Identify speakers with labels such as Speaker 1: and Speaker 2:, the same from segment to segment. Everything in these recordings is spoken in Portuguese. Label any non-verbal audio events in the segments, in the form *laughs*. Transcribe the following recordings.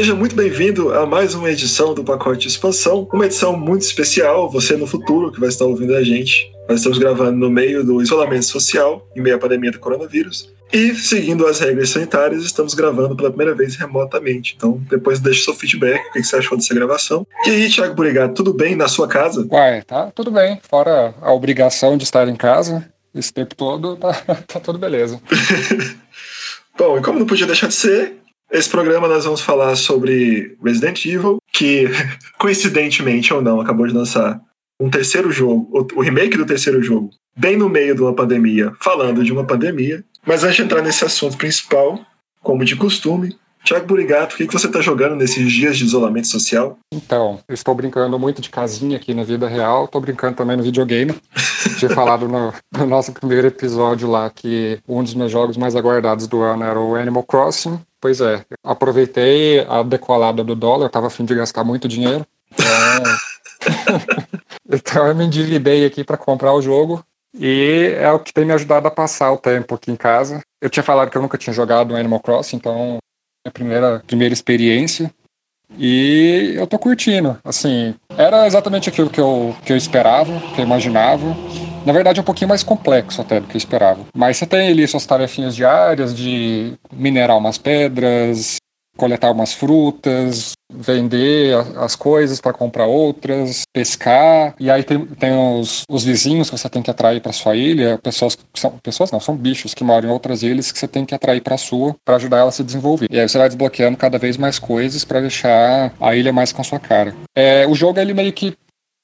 Speaker 1: seja muito bem-vindo a mais uma edição do Pacote Expansão, uma edição muito especial, você no futuro que vai estar ouvindo a gente. Nós estamos gravando no meio do isolamento social, em meio à pandemia do coronavírus. E, seguindo as regras sanitárias, estamos gravando pela primeira vez remotamente. Então, depois deixa seu feedback, o que você achou dessa gravação. E aí, Thiago Burigato, tudo bem na sua casa?
Speaker 2: Uai, tá tudo bem. Fora a obrigação de estar em casa, esse tempo todo, tá, *laughs* tá tudo beleza. *laughs*
Speaker 1: Bom, e como não podia deixar de ser, esse programa nós vamos falar sobre Resident Evil, que *laughs* coincidentemente ou não acabou de lançar um terceiro jogo, o remake do terceiro jogo, bem no meio de uma pandemia, falando de uma pandemia. Mas antes de entrar nesse assunto principal, como de costume, Tiago Burigato, o que, você está jogando nesses dias de isolamento social?
Speaker 2: Então, eu estou brincando muito de casinha aqui na vida real, estou brincando também no videogame. *laughs* Tinha falado no, no, nosso primeiro episódio lá que um dos meus jogos mais aguardados do ano era o Animal Crossing. Pois é, aproveitei a decolada do dólar, estava afim de gastar muito dinheiro. Então, *laughs* então eu me endividei aqui para comprar o jogo. E é o que tem me ajudado a passar o tempo aqui em casa. Eu tinha falado que eu nunca tinha jogado Animal Crossing, então minha primeira, primeira experiência. E eu tô curtindo. Assim, era exatamente aquilo que eu, que eu esperava, que eu imaginava. Na verdade, é um pouquinho mais complexo até do que eu esperava. Mas você tem ali suas tarefinhas diárias de minerar umas pedras, coletar umas frutas, vender as coisas para comprar outras, pescar. E aí tem, tem os, os, vizinhos que você tem que atrair para sua ilha, pessoas são pessoas não, são bichos que moram em outras ilhas que você tem que atrair para sua para ajudar ela a se desenvolver. E aí você vai desbloqueando cada vez mais coisas para deixar a ilha mais com a sua cara. É, o jogo ele meio que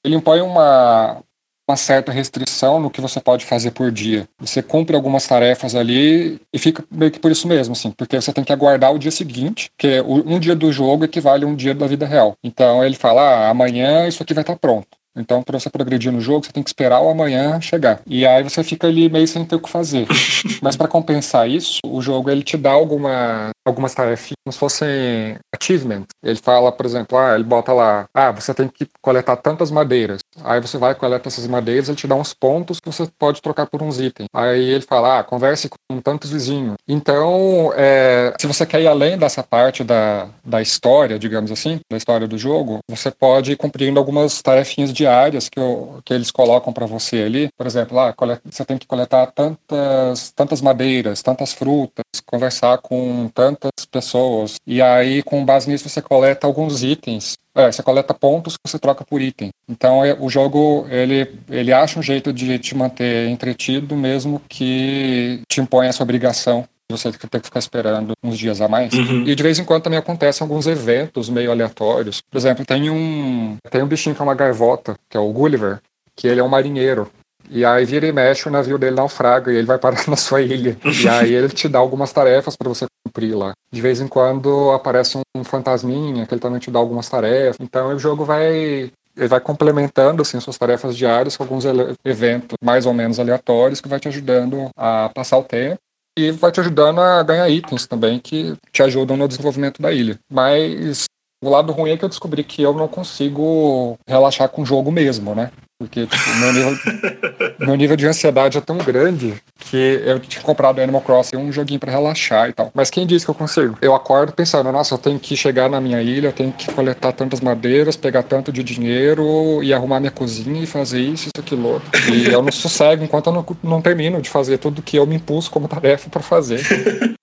Speaker 2: ele impõe uma uma certa restrição no que você pode fazer por dia. Você cumpre algumas tarefas ali e fica meio que por isso mesmo, assim, porque você tem que aguardar o dia seguinte, que um dia do jogo equivale a um dia da vida real. Então ele fala, ah, amanhã isso aqui vai estar pronto. Então, para você progredir no jogo, você tem que esperar o amanhã chegar. E aí você fica ali meio sem ter o que fazer. *laughs* Mas para compensar isso, o jogo ele te dá alguma, algumas tarefas como se fossem achievement. Ele fala, por exemplo, ah, ele bota lá, ah, você tem que coletar tantas madeiras. Aí você vai coleta essas madeiras, ele te dá uns pontos que você pode trocar por uns itens. Aí ele fala, ah, converse com tantos vizinhos. Então, é, se você quer ir além dessa parte da, da história, digamos assim, da história do jogo, você pode ir cumprindo algumas tarefinhas de diárias que, eu, que eles colocam para você ali. Por exemplo, ah, você tem que coletar tantas, tantas madeiras, tantas frutas, conversar com tantas pessoas. E aí, com base nisso, você coleta alguns itens é, você coleta pontos que você troca por item. Então é, o jogo ele, ele acha um jeito de te manter entretido, mesmo que te impõe essa obrigação você tem que ficar esperando uns dias a mais. Uhum. E de vez em quando também acontecem alguns eventos meio aleatórios. Por exemplo, tem um, tem um bichinho que é uma gaivota, que é o Gulliver, que ele é um marinheiro. E aí vira e mexe, o navio dele naufraga e ele vai parar *laughs* na sua ilha. E aí ele te dá algumas tarefas para você cumprir lá. De vez em quando aparece um fantasminha que ele também te dá algumas tarefas. Então o jogo vai ele vai complementando assim suas tarefas diárias com alguns eventos mais ou menos aleatórios que vai te ajudando a passar o tempo e vai te ajudando a ganhar itens também que te ajudam no desenvolvimento da ilha. Mas o lado ruim é que eu descobri que eu não consigo relaxar com o jogo mesmo, né? Porque tipo, meu, nível, meu nível de ansiedade é tão grande que eu tinha comprado Animal Crossing um joguinho para relaxar e tal. Mas quem disse que eu consigo? Eu acordo pensando, nossa, eu tenho que chegar na minha ilha, eu tenho que coletar tantas madeiras, pegar tanto de dinheiro e arrumar minha cozinha e fazer isso, isso, aquilo. E eu não sossego enquanto eu não, não termino de fazer tudo que eu me impulso como tarefa para fazer.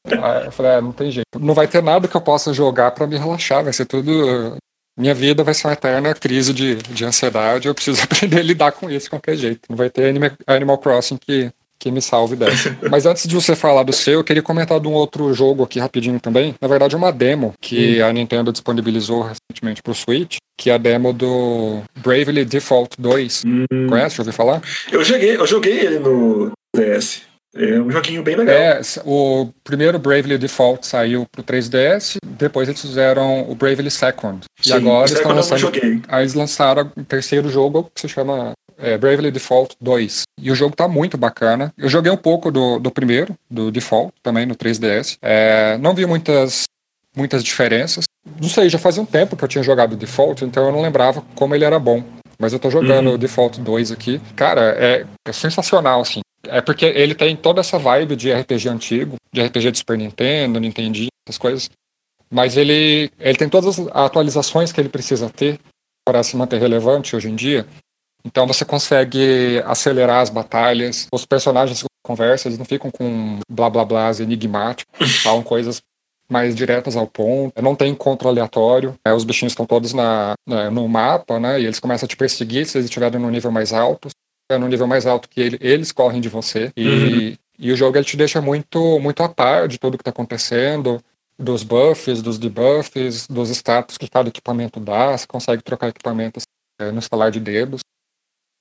Speaker 2: Aí eu falei, é, não tem jeito. Não vai ter nada que eu possa jogar para me relaxar, vai ser tudo minha vida vai ser uma eterna crise de, de ansiedade, eu preciso *laughs* aprender a lidar com isso de qualquer jeito. Não vai ter Animal Crossing que, que me salve dessa. *laughs* Mas antes de você falar do seu, eu queria comentar de um outro jogo aqui rapidinho também. Na verdade, é uma demo que hum. a Nintendo disponibilizou recentemente pro Switch, que é a demo do Bravely Default 2. Hum. Conhece? Já ouviu falar?
Speaker 1: Eu joguei, eu joguei ele no DS. É um joguinho bem legal.
Speaker 2: É, o primeiro Bravely Default saiu pro 3DS, depois eles fizeram o Bravely Second. Sim, e agora estão lançando. Aí eles lançaram o terceiro jogo que se chama é, Bravely Default 2. E o jogo tá muito bacana. Eu joguei um pouco do, do primeiro, do Default, também no 3DS. É, não vi muitas, muitas diferenças. Não sei, já fazia um tempo que eu tinha jogado o Default, então eu não lembrava como ele era bom. Mas eu tô jogando uhum. o Default 2 aqui. Cara, é, é sensacional, assim. É porque ele tem toda essa vibe de RPG antigo, de RPG de Super Nintendo, Nintendo, essas coisas. Mas ele, ele tem todas as atualizações que ele precisa ter para se manter relevante hoje em dia. Então você consegue acelerar as batalhas, os personagens conversam, eles não ficam com blá blá blá enigmáticos, *laughs* falam coisas mais diretas ao ponto, não tem encontro aleatório, é, os bichinhos estão todos na, na, no mapa, né, e eles começam a te perseguir se eles estiverem no nível mais alto, é no nível mais alto que ele, eles correm de você, e, uhum. e o jogo ele te deixa muito, muito a par de tudo que está acontecendo, dos buffs, dos debuffs, dos status que cada equipamento dá, você consegue trocar equipamentos é, no instalar de dedos.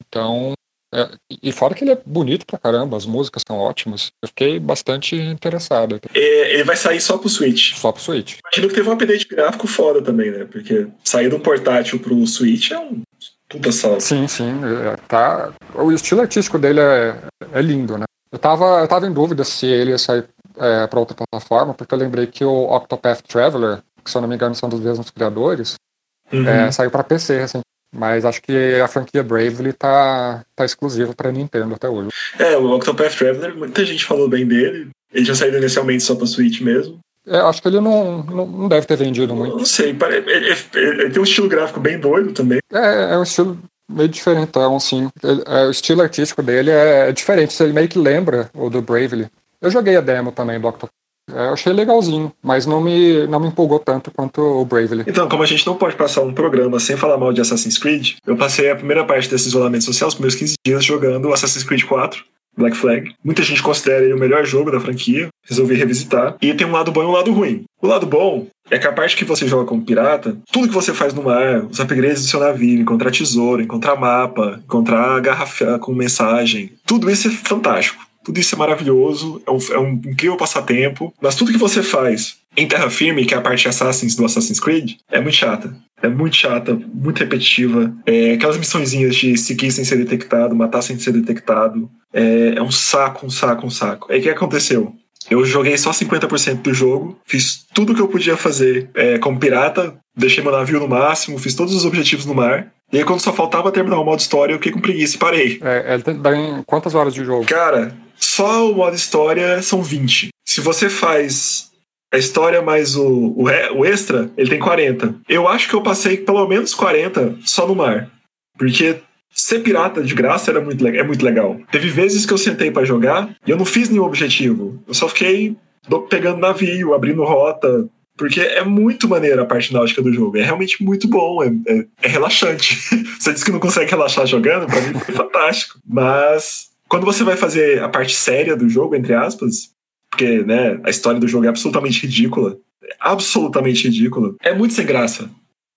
Speaker 2: Então, é, e fora que ele é bonito pra caramba, as músicas são ótimas. Eu fiquei bastante interessado.
Speaker 1: É, ele vai sair só pro Switch.
Speaker 2: Só pro Switch.
Speaker 1: Imagino que teve um update gráfico foda também, né? Porque sair de um portátil pro Switch é um
Speaker 2: Sim, sim. É, tá... O estilo artístico dele é, é lindo, né? Eu tava, eu tava em dúvida se ele ia sair é, para outra plataforma, porque eu lembrei que o Octopath Traveler, que se eu não me engano são dos mesmos criadores, uhum. é, saiu para PC assim. Mas acho que a franquia Bravely tá, tá exclusiva para Nintendo até hoje.
Speaker 1: É, o Octopath Traveler, muita gente falou bem dele. Ele já saiu inicialmente só para Switch mesmo.
Speaker 2: É, acho que ele não, não, não deve ter vendido muito.
Speaker 1: Não sei, ele, ele, ele, tem um estilo gráfico bem doido também.
Speaker 2: É, é um estilo meio diferentão, assim. Ele, é, o estilo artístico dele é, é diferente, ele meio que lembra o do Bravely. Eu joguei a demo também do Octopath é, eu achei legalzinho, mas não me, não me empolgou tanto quanto o Bravely.
Speaker 1: Então, como a gente não pode passar um programa sem falar mal de Assassin's Creed, eu passei a primeira parte desse isolamento social, os primeiros 15 dias, jogando Assassin's Creed 4. Black Flag. Muita gente considera ele o melhor jogo da franquia. Resolvi revisitar. E tem um lado bom e um lado ruim. O lado bom é que a parte que você joga como pirata, tudo que você faz no mar, os upgrades do seu navio, encontrar tesouro, encontrar mapa, encontrar garrafa com mensagem, tudo isso é fantástico. Tudo isso é maravilhoso, é um, é um incrível passatempo, mas tudo que você faz em terra firme, que é a parte Assassins do Assassin's Creed, é muito chata. É muito chata, muito repetitiva. É, aquelas missõezinhas de seguir sem ser detectado, matar sem ser detectado. É, é um saco, um saco, um saco. Aí o que aconteceu? Eu joguei só 50% do jogo, fiz tudo que eu podia fazer é, como pirata, deixei meu navio no máximo, fiz todos os objetivos no mar. E aí, quando só faltava terminar o modo história, eu fiquei com preguiça e parei.
Speaker 2: É, ele dá em quantas horas de jogo?
Speaker 1: Cara, só o modo história são 20. Se você faz a história mais o, o, o, extra, ele tem 40. Eu acho que eu passei pelo menos 40 só no mar. Porque ser pirata de graça era muito, é muito legal. Teve vezes que eu sentei para jogar e eu não fiz nenhum objetivo. Eu só fiquei pegando navio, abrindo rota. Porque é muito maneira a parte náutica do jogo. É realmente muito bom, é, é, é relaxante. *laughs* Você disse que não consegue relaxar jogando, para mim foi *laughs* fantástico. Mas quando você vai fazer a parte séria do jogo, entre aspas, porque né, a história do jogo é absolutamente ridícula, absolutamente ridícula, é muito sem graça.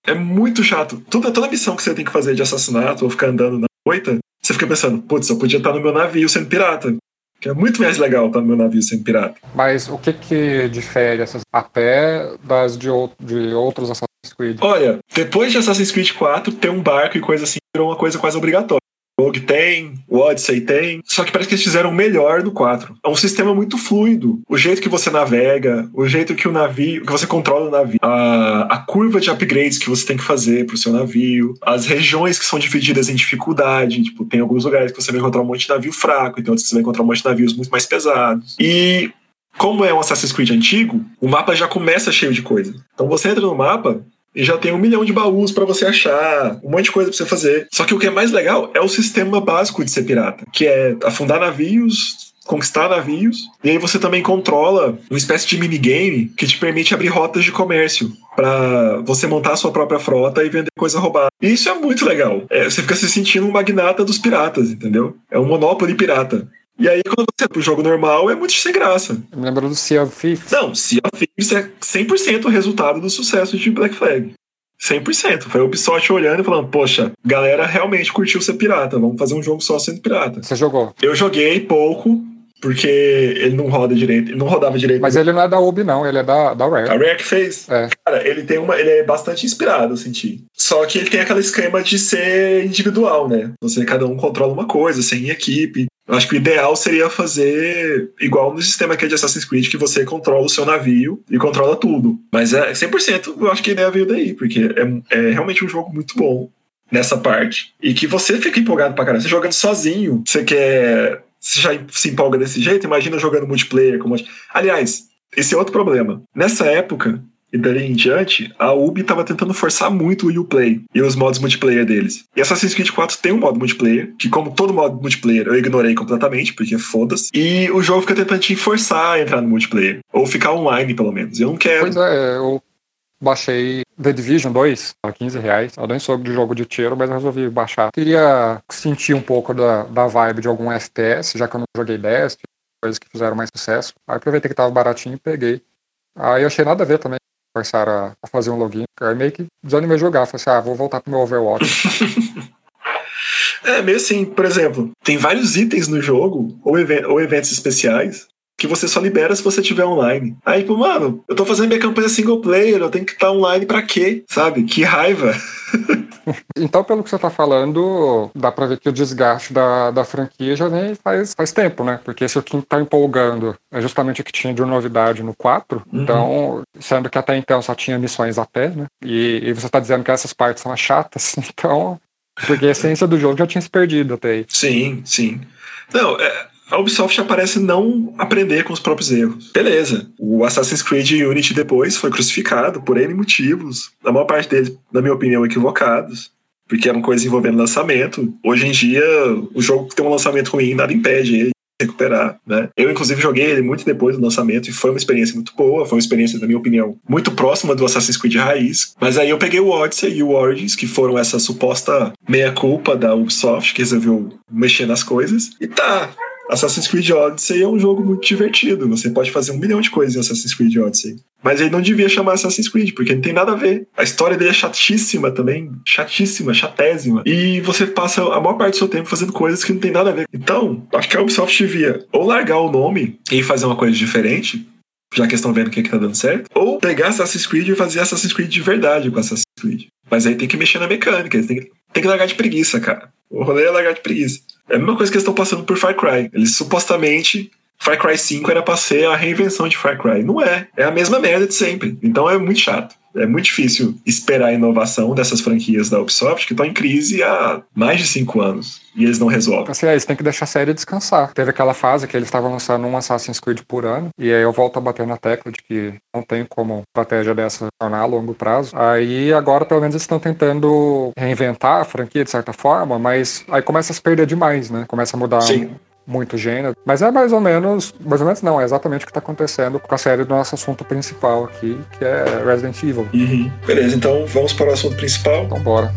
Speaker 1: É muito chato. Toda, toda missão que você tem que fazer de assassinato ou ficar andando na moita, você fica pensando, putz, eu podia estar no meu navio sendo pirata. Que é muito mais legal estar no meu navio sendo pirata.
Speaker 2: Mas o que que difere essas a pé das de, de outros Assassin's Creed?
Speaker 1: Olha, depois de Assassin's Creed 4, ter um barco e coisa assim virou uma coisa quase obrigatória. Rogue tem, o Odyssey tem, só que parece que eles fizeram melhor no 4. É um sistema muito fluido. O jeito que você navega, o jeito que o navio, que você controla o navio, a, a curva de upgrades que você tem que fazer pro seu navio, as regiões que são divididas em dificuldade, tipo, tem alguns lugares que você vai encontrar um monte de navio fraco, então você vai encontrar um monte de navios muito mais pesados. E como é um Assassin's Creed antigo, o mapa já começa cheio de coisa. Então você entra no mapa, e já tem um milhão de baús para você achar, um monte de coisa para você fazer. Só que o que é mais legal é o sistema básico de ser pirata, que é afundar navios, conquistar navios, e aí você também controla uma espécie de minigame que te permite abrir rotas de comércio para você montar a sua própria frota e vender coisa roubada. E isso é muito legal. É, você fica se sentindo um magnata dos piratas, entendeu? É um monopólio pirata. E aí, quando você pro jogo normal, é muito sem graça.
Speaker 2: Me lembro do Sea of Thieves.
Speaker 1: Não, Sea of Thieves é 100% o resultado do sucesso de Black Flag. 100%. Foi o Ubisoft olhando e falando, poxa, galera realmente curtiu ser pirata, vamos fazer um jogo só sendo pirata.
Speaker 2: Você jogou?
Speaker 1: Eu joguei pouco, porque ele não roda direito, ele não rodava direito.
Speaker 2: Mas ele não é da Ubi, não, ele é da, da Rare.
Speaker 1: A Rare que fez. É. Cara, ele tem uma. Ele é bastante inspirado, eu senti. Só que ele tem aquele esquema de ser individual, né? Você, cada um controla uma coisa, sem equipe. Eu acho que o ideal seria fazer igual no sistema que é de Assassin's Creed, que você controla o seu navio e controla tudo. Mas é 100% eu acho que a ideia veio daí, porque é, é realmente um jogo muito bom nessa parte. E que você fica empolgado pra caramba. Você jogando sozinho, você quer você já se empolga desse jeito, imagina jogando multiplayer. Como... Aliás, esse é outro problema. Nessa época, e dali em diante, a Ubi tava tentando forçar muito o Uplay e os modos multiplayer deles. E Assassin's Creed 4 tem um modo multiplayer, que como todo modo multiplayer eu ignorei completamente, porque foda-se. E o jogo fica tentando te forçar a entrar no multiplayer. Ou ficar online, pelo menos. Eu não quero.
Speaker 2: Pois é, eu baixei The Division 2 a 15 reais. Eu nem soube de jogo de tiro, mas resolvi baixar. Queria sentir um pouco da, da vibe de algum FPS, já que eu não joguei Destiny, coisas que fizeram mais sucesso. Aí aproveitei que tava baratinho e peguei. Aí eu achei nada a ver também. Forçaram a, fazer um login. Aí meio que desanimei jogar. Falei assim, ah, vou voltar pro meu Overwatch. *laughs*
Speaker 1: é, meio assim, por exemplo, tem vários itens no jogo, ou, even ou eventos especiais, que você só libera se você tiver online. Aí, tipo, mano, eu tô fazendo minha campanha single player, eu tenho que estar online pra quê? Sabe? Que raiva. *laughs*
Speaker 2: então, pelo que você tá falando, dá pra ver que o desgaste da, da franquia já vem faz, faz tempo, né? Porque se o que tá empolgando é justamente o que tinha de novidade no 4, uhum. então, sendo que até então só tinha missões a pé, né? E, e você tá dizendo que essas partes são as chatas, *laughs* então. Porque a essência do jogo já tinha se perdido até aí.
Speaker 1: Sim, sim. Não, é, a Ubisoft aparece não aprender com os próprios erros. Beleza. O Assassin's Creed Unity depois foi crucificado por N motivos, a maior parte deles, na minha opinião, equivocados. Porque eram coisas envolvendo lançamento. Hoje em dia, o jogo que tem um lançamento ruim, nada impede ele recuperar, né? Eu, inclusive, joguei ele muito depois do lançamento e foi uma experiência muito boa, foi uma experiência, na minha opinião, muito próxima do Assassin's Creed raiz. Mas aí eu peguei o Odyssey e o Origins, que foram essa suposta meia-culpa da Ubisoft, que resolveu mexer nas coisas. E tá, Assassin's Creed Odyssey é um jogo muito divertido. Você pode fazer um milhão de coisas em Assassin's Creed Odyssey. Mas ele não devia chamar Assassin's Creed, porque não tem nada a ver. A história dele é chatíssima também. Chatíssima, chatésima. E você passa a maior parte do seu tempo fazendo coisas que não tem nada a ver. Então, acho que a Ubisoft devia ou largar o nome e fazer uma coisa diferente, já que estão vendo o que, é que tá dando certo, ou pegar Assassin's Creed e fazer Assassin's Creed de verdade com Assassin's Creed. Mas aí tem que mexer na mecânica, têm que, tem que largar de preguiça, cara. O rolê é largar de preguiça. É a mesma coisa que eles estão passando por Far Cry. Eles supostamente. Far Cry 5 era pra ser a reinvenção de Far Cry. Não é. É a mesma merda de sempre. Então é muito chato é muito difícil esperar a inovação dessas franquias da Ubisoft que estão em crise há mais de cinco anos e eles não resolvem.
Speaker 2: Assim, é, eles têm que deixar a série descansar. Teve aquela fase que eles estavam lançando um Assassin's Creed por ano e aí eu volto a bater na tecla de que não tem como estratégia dessa funcionar a longo prazo. Aí agora pelo menos eles estão tentando reinventar a franquia de certa forma, mas aí começa a se perder demais, né? Começa a mudar
Speaker 1: Sim
Speaker 2: muito gênero. Mas é mais ou menos, mais ou menos não, é exatamente o que está acontecendo com a série do nosso assunto principal aqui, que é Resident Evil.
Speaker 1: Uhum. Beleza, então vamos para o assunto principal.
Speaker 2: Então bora.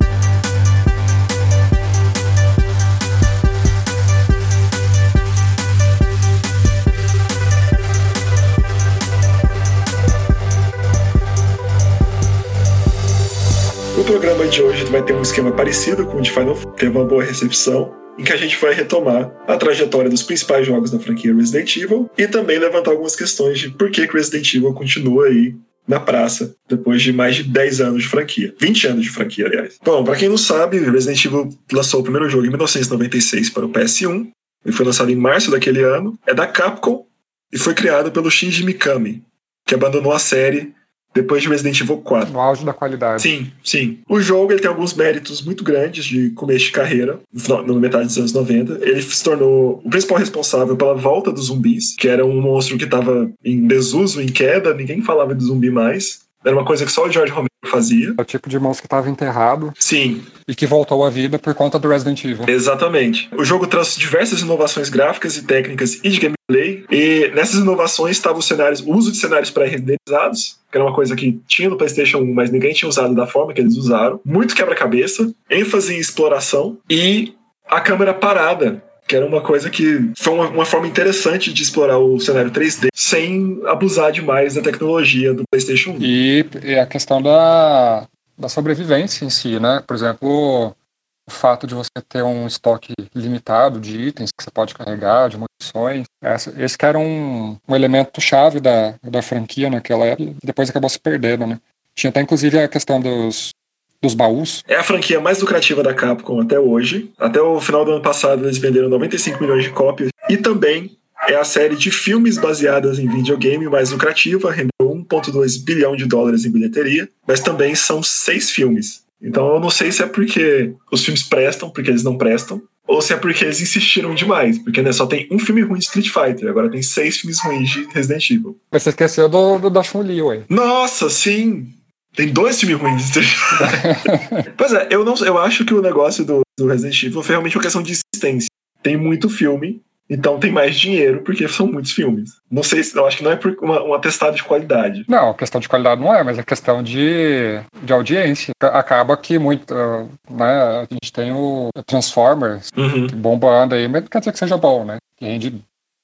Speaker 1: O programa de hoje vai ter um esquema parecido com o de Final Fantasy, teve uma boa recepção em que a gente vai retomar a trajetória dos principais jogos da franquia Resident Evil e também levantar algumas questões de por que Resident Evil continua aí na praça depois de mais de 10 anos de franquia. 20 anos de franquia, aliás. Bom, para quem não sabe, Resident Evil lançou o primeiro jogo em 1996 para o PS1 e foi lançado em março daquele ano. É da Capcom e foi criado pelo Shinji Mikami, que abandonou a série depois de Resident Evil 4.
Speaker 2: No auge da qualidade.
Speaker 1: Sim, sim. O jogo ele tem alguns méritos muito grandes de começo de carreira, no metade dos anos 90. Ele se tornou o principal responsável pela volta dos zumbis, que era um monstro que estava em desuso, em queda, ninguém falava de zumbi mais. Era uma coisa que só o George Romero fazia.
Speaker 2: É o tipo de monstro que estava enterrado.
Speaker 1: Sim.
Speaker 2: E que voltou à vida por conta do Resident Evil.
Speaker 1: Exatamente. O jogo trouxe diversas inovações gráficas e técnicas e de gameplay. E nessas inovações estavam os cenários, o uso de cenários pré-renderizados, que era uma coisa que tinha no PlayStation 1, mas ninguém tinha usado da forma que eles usaram. Muito quebra-cabeça, ênfase em exploração e a câmera parada que era uma coisa que foi uma, uma, forma interessante de explorar o cenário 3D sem abusar demais da tecnologia do PlayStation 1.
Speaker 2: E, e a questão da, da sobrevivência em si, né? Por exemplo, o fato de você ter um estoque limitado de itens que você pode carregar, de munições. Esse que era um, um elemento chave da, da franquia naquela época, depois acabou se perdendo, né? Tinha até inclusive a questão dos, dos baús.
Speaker 1: É a franquia mais lucrativa da Capcom até hoje. Até o final do ano passado eles venderam 95 milhões de cópias. E também é a série de filmes baseadas em videogame mais lucrativa, rendeu 1,2 bilhão de dólares em bilheteria, mas também são seis filmes. Então eu não sei se é porque os filmes prestam, porque eles não prestam, ou se é porque eles insistiram demais. Porque né, só tem um filme ruim de Street Fighter, agora tem seis filmes ruins de Resident Evil.
Speaker 2: Mas você esqueceu do, do da Chun-Li, ué.
Speaker 1: Nossa, sim! Tem dois filmes ruins de Street Fighter. *laughs* pois é, eu, não, eu acho que o negócio do, do Resident Evil foi realmente uma questão de existência. Tem muito filme, então tem mais dinheiro, porque são muitos filmes. Não sei se eu acho que não é por uma, um atestado de qualidade.
Speaker 2: Não, questão de qualidade não é, mas é questão de, de audiência. Acaba que muito. Né, a gente tem o Transformers
Speaker 1: Uhum.
Speaker 2: bombando aí, mas não quer dizer que seja bom, né? Que rende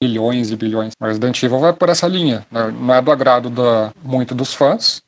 Speaker 2: bilhões e bilhões. Mas Resident Evil vai por essa linha. né? Não é do agrado da, muito dos fãs,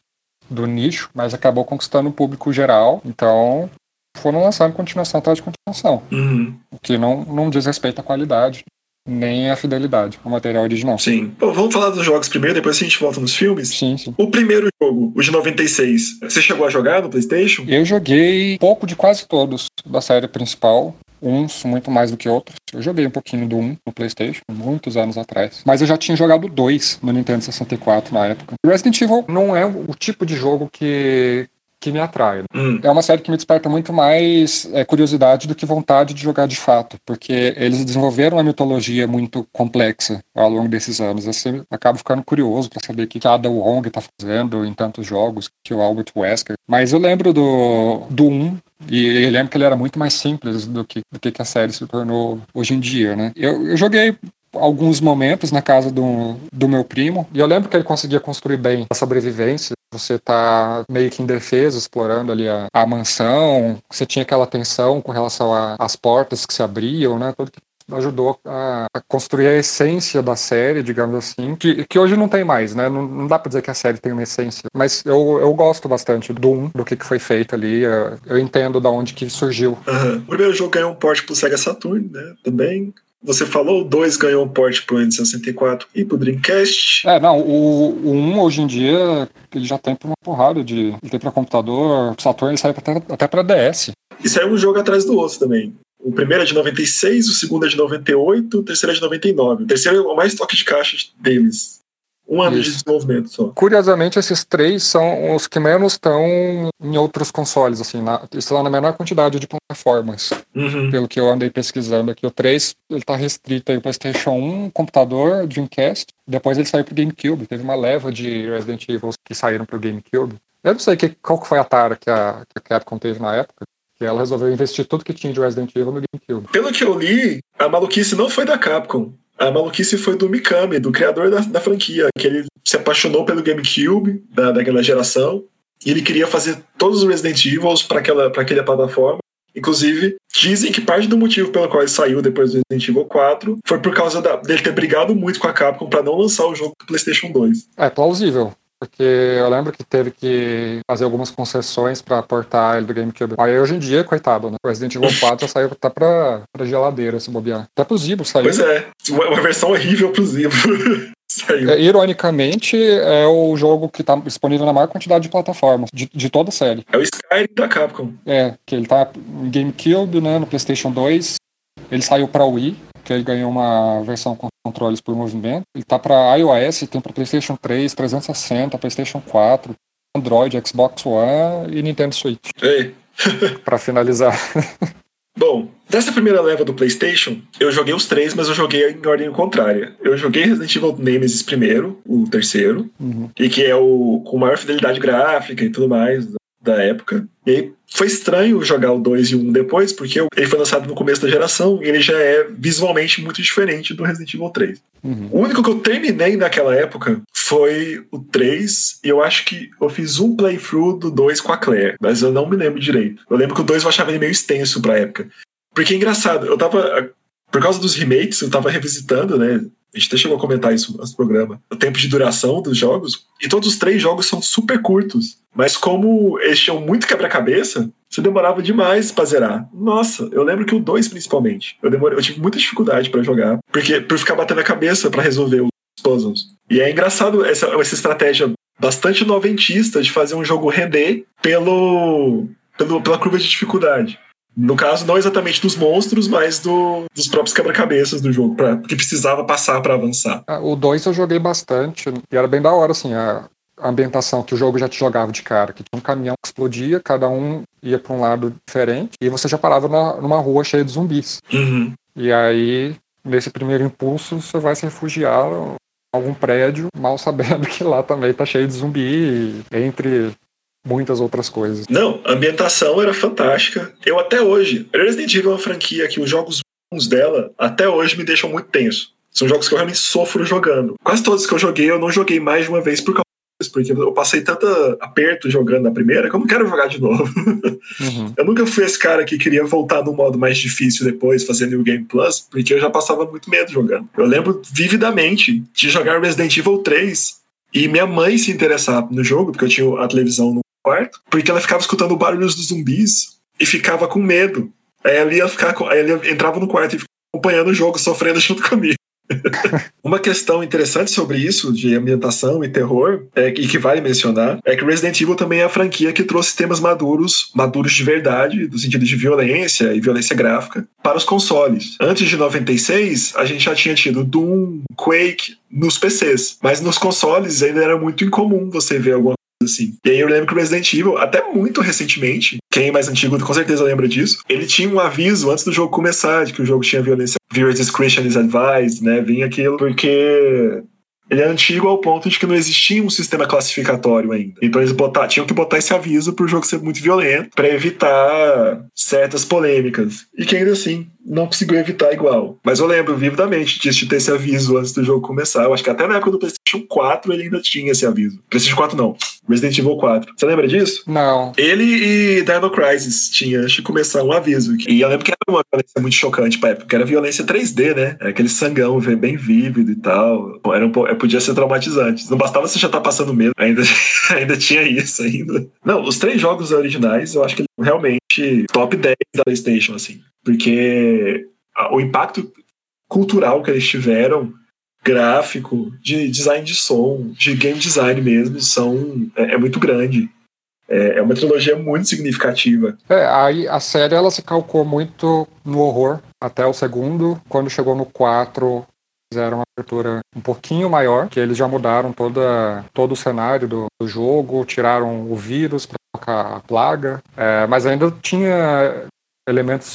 Speaker 2: do nicho, mas acabou conquistando o público geral. Então foram lançando continuação atrás de continuação.
Speaker 1: Uhum.
Speaker 2: O que não, não diz respeito à qualidade, nem à fidelidade ao material original.
Speaker 1: Sim. Vamos falar dos jogos primeiro, depois a gente volta nos filmes.
Speaker 2: Sim, sim.
Speaker 1: O primeiro jogo, o de 96, você chegou a jogar no PlayStation?
Speaker 2: Eu joguei pouco de quase todos da série principal. Uns muito mais do que outros. Eu joguei um pouquinho do 1 no PlayStation, muitos anos atrás. Mas eu já tinha jogado 2 no Nintendo 64 na época. Resident Evil não é o tipo de jogo que, que me atrai.
Speaker 1: Hum.
Speaker 2: É uma série que me desperta muito mais é, curiosidade do que vontade de jogar de fato, porque eles desenvolveram uma mitologia muito complexa ao longo desses anos. Você acaba ficando curioso para saber o que cada Wong está fazendo em tantos jogos, que o Albert Wesker. Mas eu lembro do, do 1, e eu lembro que ele era muito mais simples do que, do que a série se tornou hoje em dia, né? Eu, eu joguei alguns momentos na casa do, do meu primo, e eu lembro que ele conseguia construir bem a sobrevivência. Você tá meio que indefeso, explorando ali a, a mansão, você tinha aquela tensão com relação às portas que se abriam, né? Tudo que ajudou a, a construir a essência da série, digamos assim, que, que hoje não tem mais, né? Não, não dá pra dizer que a série tem uma essência, mas eu, eu gosto bastante do 1, do que, que foi feito ali, eu, eu entendo da onde que surgiu.
Speaker 1: Aham. O primeiro jogo ganhou um port pro Sega Saturn, né? Também. Você falou, o 2 ganhou um port pro N64 e pro Dreamcast.
Speaker 2: É, não, o, o 1 hoje em dia ele já tem pra uma porrada de. Ele tem pra computador, pro Saturn ele sai até, até pra DS.
Speaker 1: E saiu um jogo atrás do outro também. O primeiro é de 96, o segundo é de 98, o terceiro é de 99. O terceiro é o mais toque de caixa deles. Um ano de
Speaker 2: Isso.
Speaker 1: desenvolvimento só.
Speaker 2: Curiosamente, esses três são os que menos estão em outros consoles, assim, na, estão na menor quantidade de plataformas.
Speaker 1: Uhum.
Speaker 2: Pelo que eu andei pesquisando aqui, o 3 ele tá restrito aí PlayStation 1, computador, Dreamcast. Depois ele saiu pro GameCube. Teve uma leva de Resident Evil que saíram pro GameCube. Eu não sei que, qual que foi a tara que a, que a Capcom teve na época. Que ela resolveu investir tudo que tinha de Resident Evil no GameCube.
Speaker 1: Pelo que eu li, a maluquice não foi da Capcom. A maluquice foi do Mikami, do criador da, da franquia, que ele se apaixonou pelo GameCube da, daquela geração. E ele queria fazer todos os Resident Evils para aquela, pra aquela plataforma. Inclusive, dizem que parte do motivo pelo qual ele saiu depois do Resident Evil 4 foi por causa da- dele ter brigado muito com a Capcom para não lançar o jogo pro PlayStation 2.
Speaker 2: É plausível. Porque eu lembro que teve que fazer algumas concessões pra portar ele do GameCube. Aí hoje em dia, coitado, né? O Resident Evil *laughs* 4 já saiu até pra, pra geladeira, se bobear. Até pro Zibo saiu.
Speaker 1: Pois é, uma, uma versão horrível pro Zibo. *laughs* saiu.
Speaker 2: É, ironicamente, é o jogo que tá disponível na maior quantidade de plataformas, de, de toda a série.
Speaker 1: É o Skyrim da Capcom.
Speaker 2: É, que ele tá no GameCube, né, no PlayStation 2. Ele saiu pra Wii, que ele ganhou uma versão com controles por movimento. Ele tá pra iOS, tem pra PlayStation 3, 360, PlayStation 4, Android, Xbox One e Nintendo Switch.
Speaker 1: Ei. *laughs*
Speaker 2: Pra finalizar.
Speaker 1: Bom, dessa primeira leva do PlayStation, eu joguei os três, mas eu joguei em ordem contrária. Eu joguei Resident Evil Nemesis primeiro, o terceiro,
Speaker 2: Uhum.
Speaker 1: e que é o com maior fidelidade gráfica e tudo mais da época. E aí foi estranho jogar o 2 e o 1 depois, porque ele foi lançado no começo da geração e ele já é visualmente muito diferente do Resident Evil 3.
Speaker 2: Uhum.
Speaker 1: O único que eu terminei naquela época foi o 3, e eu acho que eu fiz um playthrough do 2 com a Claire, mas eu não me lembro direito. Eu lembro que o 2 eu achava ele meio extenso pra época. Porque é engraçado, eu tava. Por causa dos remakes, eu tava revisitando, né? A gente até chegou a comentar isso no programa. O tempo de duração dos jogos. E todos os três jogos são super curtos. Mas como eles tinham muito quebra-cabeça, você demorava demais pra zerar. Nossa, eu lembro que o 2 principalmente. Eu, demorei, eu tive muita dificuldade pra jogar. Porque por ficar batendo a cabeça pra resolver os puzzles. E é engraçado essa, essa estratégia bastante noventista de fazer um jogo render pelo, pelo, pela curva de dificuldade. No caso, não exatamente dos monstros, mas do, dos próprios quebra-cabeças do jogo, pra, que precisava passar pra avançar.
Speaker 2: Ah, O 2 eu joguei bastante, e era bem da hora, assim, a, a ambientação que o jogo já te jogava de cara, que tinha um caminhão que explodia, cada um ia para um lado diferente, e você já parava na, numa rua cheia de zumbis.
Speaker 1: Uhum.
Speaker 2: E aí, nesse primeiro impulso, você vai se refugiar em algum prédio, mal sabendo *laughs* que lá também tá cheio de zumbi, entre muitas outras coisas.
Speaker 1: Não, a ambientação era fantástica. Eu até hoje, Resident Evil é uma franquia que os jogos bons dela até hoje me deixam muito tenso. São jogos que eu realmente sofro jogando. Quase todos que eu joguei, eu não joguei mais de uma vez por causa disso, porque eu passei tanto aperto jogando na primeira que eu não quero jogar de novo. *laughs*
Speaker 2: Uhum.
Speaker 1: Eu nunca fui esse cara que queria voltar no modo mais difícil depois, fazer New Game Plus, porque eu já passava muito medo jogando. Eu lembro vividamente de jogar Resident Evil 3 e minha mãe se interessar no jogo, porque eu tinha a televisão no quarto, porque ela ficava escutando barulhos dos zumbis e ficava com medo. Aí ela ia ficar, com- aí ela entrava no quarto e ficava acompanhando o jogo, sofrendo *laughs* junto comigo. *laughs* Uma questão interessante sobre isso, de ambientação e terror, é, e que vale mencionar, é que Resident Evil também é a franquia que trouxe temas maduros, maduros de verdade, no sentido de violência e violência gráfica, para os consoles. Antes de 96, a gente já tinha tido Doom, Quake nos PCs, mas nos consoles ainda era muito incomum você ver alguma coisa assim. E aí eu lembro que o Resident Evil, até muito recentemente, quem é mais antigo com certeza lembra disso, ele tinha um aviso antes do jogo começar de que o jogo tinha violência. Viewer discretion is advised, né? Vinha aquilo porque ele é antigo ao ponto de que não existia um sistema classificatório ainda. Então eles botar, tinham que botar esse aviso pro jogo ser muito violento para evitar certas polêmicas. E que ainda assim não conseguiu evitar igual. Mas eu lembro vividamente de ter esse aviso antes do jogo começar. Eu acho que até na época do PlayStation 4 ele ainda tinha esse aviso. PlayStation 4 não. Resident Evil 4. Você lembra disso?
Speaker 2: Não.
Speaker 1: Ele e Dino Crisis tinha, antes de começar, um aviso. E eu lembro que era uma violência muito chocante pra época, porque era violência 3D, né? Era aquele sangão bem vívido e tal. Era um, po- podia ser traumatizante. Não bastava você já estar passando medo, ainda, *laughs* ainda tinha isso ainda. Não, os três jogos originais, eu acho que realmente top 10 da PlayStation, assim. Porque o impacto cultural que eles tiveram gráfico, de design de som, de game design mesmo, são é, é muito grande. É, é uma trilogia muito significativa.
Speaker 2: É, aí a série ela se calcou muito no horror até o segundo. Quando chegou no 4, fizeram uma abertura um pouquinho maior, que eles já mudaram toda, todo o cenário do, do jogo, tiraram o vírus para colocar a plaga, é, mas ainda tinha elementos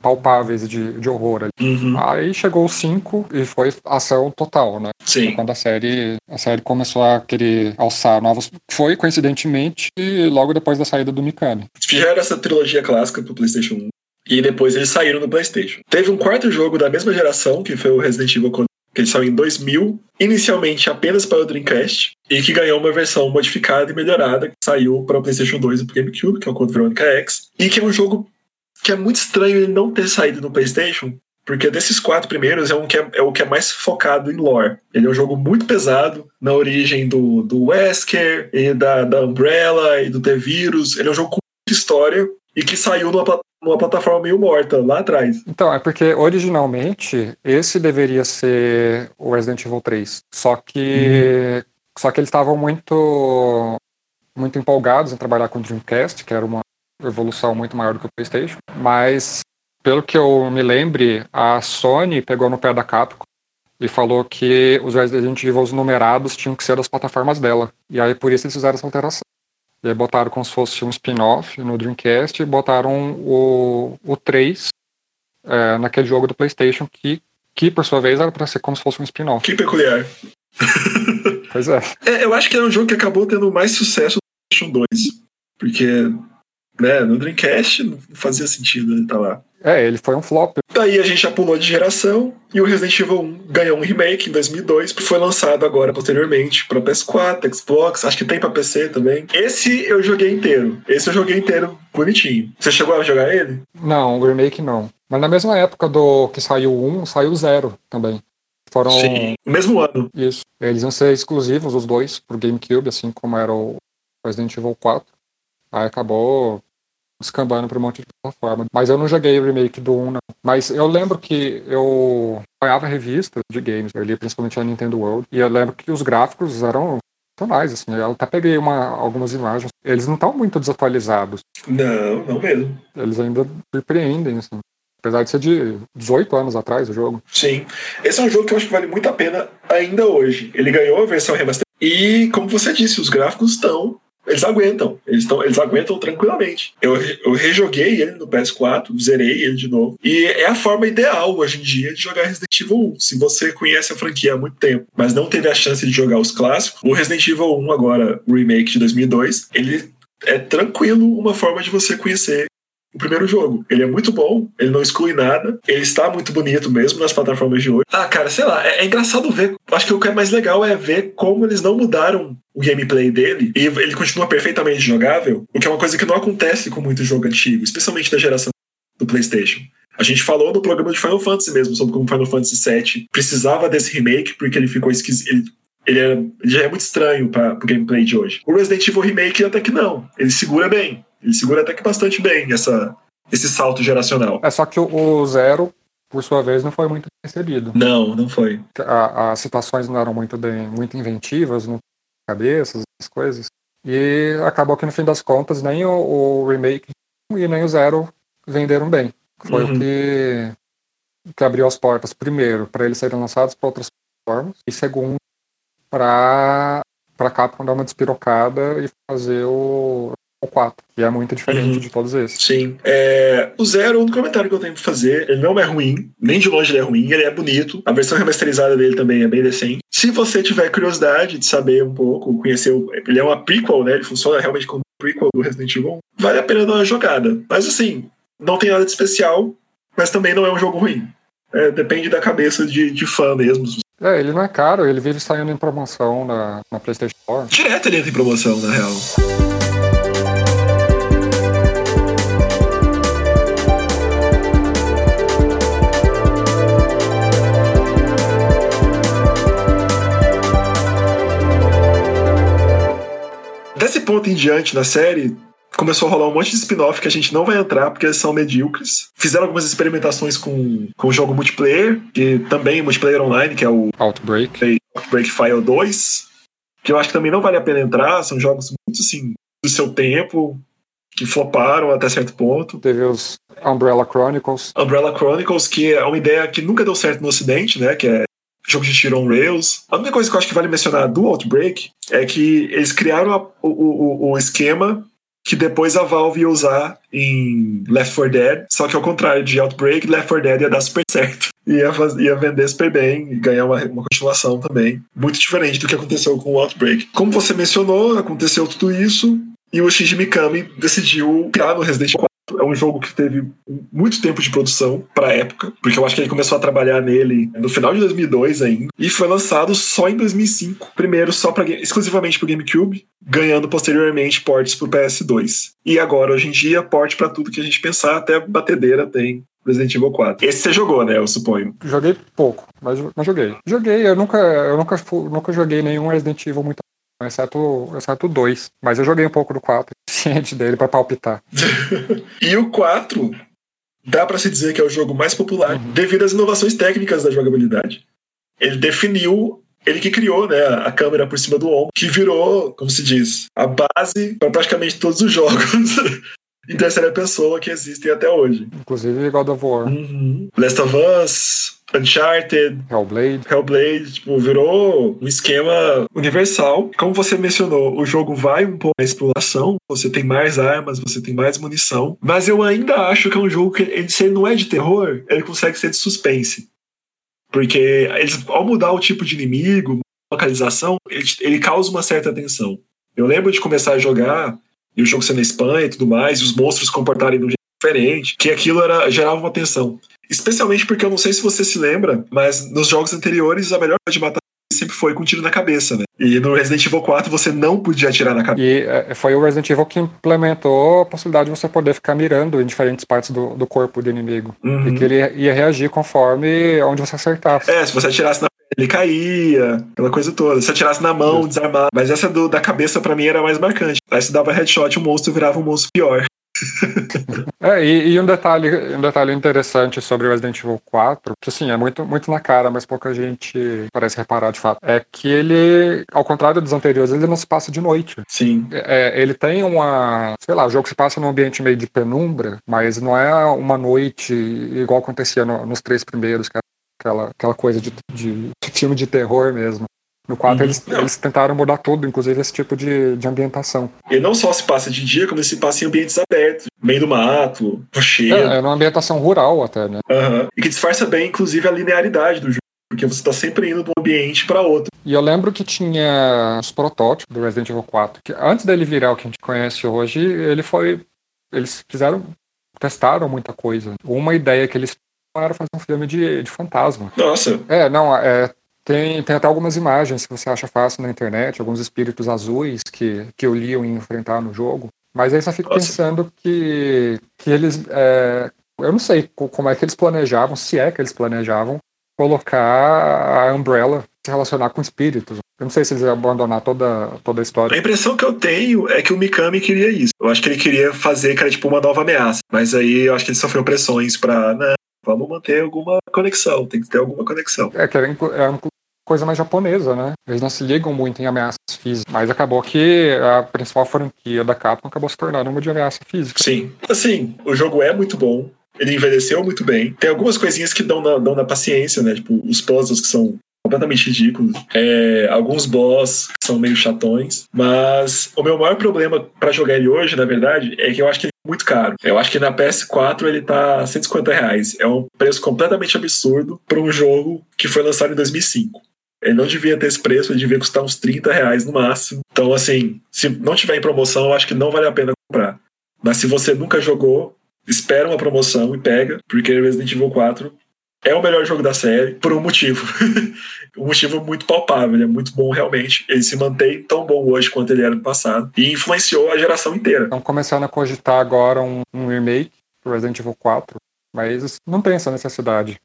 Speaker 2: palpáveis de, de horror ali.
Speaker 1: Uhum.
Speaker 2: Aí chegou o 5 e foi ação total, né?
Speaker 1: Sim.
Speaker 2: Quando a série, a série começou a querer alçar novos. Foi, coincidentemente, logo depois da saída do Mikami.
Speaker 1: Fizeram essa trilogia clássica pro PlayStation 1. E depois eles saíram no PlayStation. Teve um quarto jogo da mesma geração, que foi o Resident Evil que ele saiu em 2000, inicialmente apenas para o Dreamcast, e que ganhou uma versão modificada e melhorada, que saiu para o PlayStation 2 e pro GameCube, que é o Code Veronica X. E que é um jogo que é muito estranho ele não ter saído no PlayStation, porque desses quatro primeiros é, um que é, é o que é mais focado em lore. Ele é um jogo muito pesado na origem do, do Wesker, e da, da Umbrella e do T-Virus. Ele é um jogo com muita história e que saiu numa, numa plataforma meio morta lá atrás.
Speaker 2: Então, é porque originalmente esse deveria ser o Resident Evil 3. Só que. Só que eles estavam muito. muito empolgados em trabalhar com o Dreamcast, que era uma evolução muito maior do que o PlayStation. Mas, pelo que eu me lembre, a Sony pegou no pé da Capcom e falou que os Resident Evil numerados tinham que ser das plataformas dela. E aí por isso eles fizeram essa alteração. E aí botaram como se fosse um spin-off no Dreamcast e botaram o, o 3 é, naquele jogo do PlayStation que, que por sua vez era para ser como se fosse um spin-off.
Speaker 1: Que peculiar. *laughs* *laughs*
Speaker 2: Pois é.
Speaker 1: É, eu acho que era um jogo que acabou tendo mais sucesso no PlayStation 2. Porque, né, no Dreamcast não fazia sentido ele estar lá.
Speaker 2: É, ele foi um flop.
Speaker 1: Daí a gente já pulou de geração e o Resident Evil 1 ganhou um remake em 2002, que foi lançado agora posteriormente para PS4, Xbox, acho que tem para PC também. Esse eu joguei inteiro. Esse eu joguei inteiro bonitinho. Você chegou a jogar ele?
Speaker 2: Não, o remake não. Mas na mesma época do que saiu o 1, saiu o 0 também. Foram
Speaker 1: O mesmo ano.
Speaker 2: isso. Eles iam ser exclusivos, os dois, pro GameCube, assim como era o Resident Evil 4. Aí acabou descambando para um monte de plataforma. Mas eu não joguei o remake do 1, não. Mas eu lembro que eu acompanhava revistas de games, eu li principalmente a Nintendo World, e eu lembro que os gráficos eram sensacionais, assim. Eu até peguei uma, algumas imagens. Eles não estão muito desatualizados.
Speaker 1: Não, não mesmo.
Speaker 2: Eles ainda surpreendem, assim. Apesar de ser de 18 anos atrás o jogo.
Speaker 1: Sim. Esse é um jogo que eu acho que vale muito a pena ainda hoje. Ele ganhou a versão remasterizada E, como você disse, os gráficos estão eles aguentam, eles, tão, eles aguentam tranquilamente. Eu, eu rejoguei ele no PS4, zerei ele de novo. E é a forma ideal hoje em dia de jogar Resident Evil 1. Se você conhece a franquia há muito tempo, mas não teve a chance de jogar os clássicos, o Resident Evil 1 agora, remake de 2002, ele é tranquilo uma forma de você conhecer o primeiro jogo. Ele é muito bom, ele não exclui nada, ele está muito bonito mesmo nas plataformas de hoje. Ah, cara, sei lá, é, é engraçado ver. Acho que o que é mais legal é ver como eles não mudaram o gameplay dele e ele continua perfeitamente jogável, o que é uma coisa que não acontece com muito jogo antigo, especialmente da geração do PlayStation. A gente falou no programa de Final Fantasy mesmo, sobre como Final Fantasy VII precisava desse remake porque ele ficou esquisito. Ele, ele, é, ele já é muito estranho para o gameplay de hoje. O Resident Evil Remake até que não. Ele segura bem. Ele segura até que bastante bem essa, esse salto geracional.
Speaker 2: É só que o, Zero, por sua vez, não foi muito recebido.
Speaker 1: Não, não foi.
Speaker 2: A, as situações não eram muito bem, muito inventivas, não cabeças, as coisas. E acabou que no fim das contas nem o, o remake e nem o Zero venderam bem. Foi uhum. o que, que abriu as portas, primeiro, para eles serem lançados para outras plataformas, e segundo, para para Capcom dar uma despirocada e fazer o o 4, que é muito diferente uhum. de todos esses.
Speaker 1: Sim. É, o Zero, um comentário que eu tenho pra fazer, ele não é ruim, nem de longe ele é ruim, ele é bonito. A versão remasterizada dele também é bem decente. Se você tiver curiosidade de saber um pouco, conhecer, o, ele é uma prequel, né? Ele funciona realmente como prequel do Resident Evil, vale a pena dar uma jogada. Mas assim, não tem nada de especial, mas também não é um jogo ruim. É, depende da cabeça de, de fã mesmo.
Speaker 2: É, ele não é caro, ele vive saindo em promoção na, na PlayStation 4.
Speaker 1: Direto ele entra em promoção, na real. Ponto em diante na série, começou a rolar um monte de spin-off que a gente não vai entrar porque eles são medíocres. Fizeram algumas experimentações com, com o jogo multiplayer, que também é multiplayer online, que é o
Speaker 2: Outbreak.
Speaker 1: Outbreak File 2, que eu acho que também não vale a pena entrar, são jogos muito assim do seu tempo, que floparam até certo ponto.
Speaker 2: Teve os Umbrella Chronicles.
Speaker 1: Umbrella Chronicles, que é uma ideia que nunca deu certo no ocidente, né, que é jogo de tiro on rails. A única coisa que eu acho que vale mencionar do Outbreak é que eles criaram a, o, o, o esquema que depois a Valve ia usar em Left 4 Dead, só que ao contrário de Outbreak, Left 4 Dead ia dar super *laughs* certo. Ia, fazer, ia vender super bem e ganhar uma, uma continuação também. Muito diferente do que aconteceu com o Outbreak. Como você mencionou, aconteceu tudo isso e o Shinji Mikami decidiu criar no Resident Evil é um jogo que teve muito tempo de produção para época, porque eu acho que ele começou a trabalhar nele no final de 2002 ainda, e foi lançado só em 2005. Primeiro só para exclusivamente para GameCube, ganhando posteriormente ports para o PS2. E agora hoje em dia port para tudo que a gente pensar, até batedeira tem Resident Evil 4. Esse você jogou, né? Eu suponho.
Speaker 2: Joguei pouco, mas, mas joguei. Joguei, eu nunca, eu nunca, nunca joguei nenhum Resident Evil muito exceto, exceto dois. Mas eu joguei um pouco do 4, dele para palpitar. *laughs*
Speaker 1: e o 4 dá para se dizer que é o jogo mais popular uhum. devido às inovações técnicas da jogabilidade. Ele definiu, ele que criou, né, a câmera por cima do ombro, que virou, como se diz, a base para praticamente todos os jogos *laughs* em terceira pessoa que existem até hoje.
Speaker 2: Inclusive God of War.
Speaker 1: Uhum. Last of Us, Uncharted,
Speaker 2: Hellblade.
Speaker 1: Hellblade, tipo, virou um esquema universal. Como você mencionou, o jogo vai um pouco na exploração, você tem mais armas, você tem mais munição, mas eu ainda acho que é um jogo que, ele, se ele não é de terror, ele consegue ser de suspense. Porque eles, ao mudar o tipo de inimigo, localização, ele, ele causa uma certa tensão. Eu lembro de começar a jogar, e o jogo sendo na Espanha e tudo mais, e os monstros comportarem de um jeito diferente, que aquilo era, gerava uma tensão. Especialmente porque eu não sei se você se lembra, mas nos jogos anteriores a melhor de matar sempre foi com um tiro na cabeça, né? E no Resident Evil 4 você não podia atirar na cabeça.
Speaker 2: E é, foi o Resident Evil que implementou a possibilidade de você poder ficar mirando em diferentes partes do, do corpo do inimigo. Uhum. E que ele ia reagir conforme onde você acertasse.
Speaker 1: É, se você atirasse na ele caía, aquela coisa toda. Se atirasse na mão, desarmava. Mas essa do, da cabeça para mim era mais marcante. Aí se dava headshot, o monstro virava um monstro pior *laughs*
Speaker 2: é, e, e, um, detalhe, um detalhe interessante sobre o Resident Evil 4, que assim, é muito, muito na cara, mas pouca gente parece reparar de fato, é que ele, ao contrário dos anteriores, ele não se passa de noite.
Speaker 1: Sim.
Speaker 2: É, ele tem uma, sei lá, o jogo se passa num ambiente meio de penumbra, mas não é uma noite igual acontecia no, nos três primeiros, que aquela, aquela coisa de, de, de filme de terror mesmo. No 4 uhum. eles, eles tentaram mudar tudo, inclusive esse tipo de, de ambientação.
Speaker 1: E não só se passa de dia, como se passa em ambientes abertos, meio do mato, rochedo.
Speaker 2: É, é uma ambientação rural até, né?
Speaker 1: Uhum. E que disfarça bem, inclusive, a linearidade do jogo. Porque você está sempre indo de um ambiente para outro.
Speaker 2: E eu lembro que tinha os protótipos do Resident Evil 4, que antes dele virar o que a gente conhece hoje, ele foi. Eles fizeram. testaram muita coisa. Uma ideia que eles era fazer um filme de, de fantasma.
Speaker 1: Nossa.
Speaker 2: É, não, é, tem, tem até algumas imagens que você acha fácil na internet, alguns espíritos azuis que, que eu li e enfrentar no jogo. Mas aí só fico Nossa. pensando que, que eles. É, eu não sei como é que eles planejavam, se é que eles planejavam, colocar a Umbrella se relacionar com espíritos. Eu não sei se eles iam abandonar toda, toda a história.
Speaker 1: A impressão que eu tenho é que o Mikami queria isso. Eu acho que ele queria fazer que era tipo uma nova ameaça. Mas aí eu acho que ele sofreu pressões pra. Vamos manter alguma conexão, tem que ter alguma conexão.
Speaker 2: É que é uma coisa mais japonesa, né? Eles não se ligam muito em ameaças físicas, mas acabou que a principal franquia da Capcom acabou se tornando uma de ameaça física.
Speaker 1: Sim. Assim, o jogo é muito bom, ele envelheceu muito bem. Tem algumas coisinhas que dão na, dão na paciência, né? Tipo, os puzzles que são completamente ridículos. É, alguns boss são meio chatões. Mas o meu maior problema para jogar ele hoje, na verdade, é que eu acho que ele é muito caro. Eu acho que na PS4 ele tá 150 reais. É um preço completamente absurdo para um jogo que foi lançado em 2005. Ele não devia ter esse preço, ele devia custar uns 30 reais no máximo. Então, assim, se não tiver em promoção, eu acho que não vale a pena comprar. Mas se você nunca jogou, espera uma promoção e pega, porque Resident Evil 4 é o melhor jogo da série por um motivo. *laughs* um motivo muito palpável, é muito bom realmente. Ele se mantém tão bom hoje quanto ele era no passado e influenciou a geração inteira.
Speaker 2: Estão começando a cogitar agora um, um remake Resident Evil 4, mas não tem essa necessidade.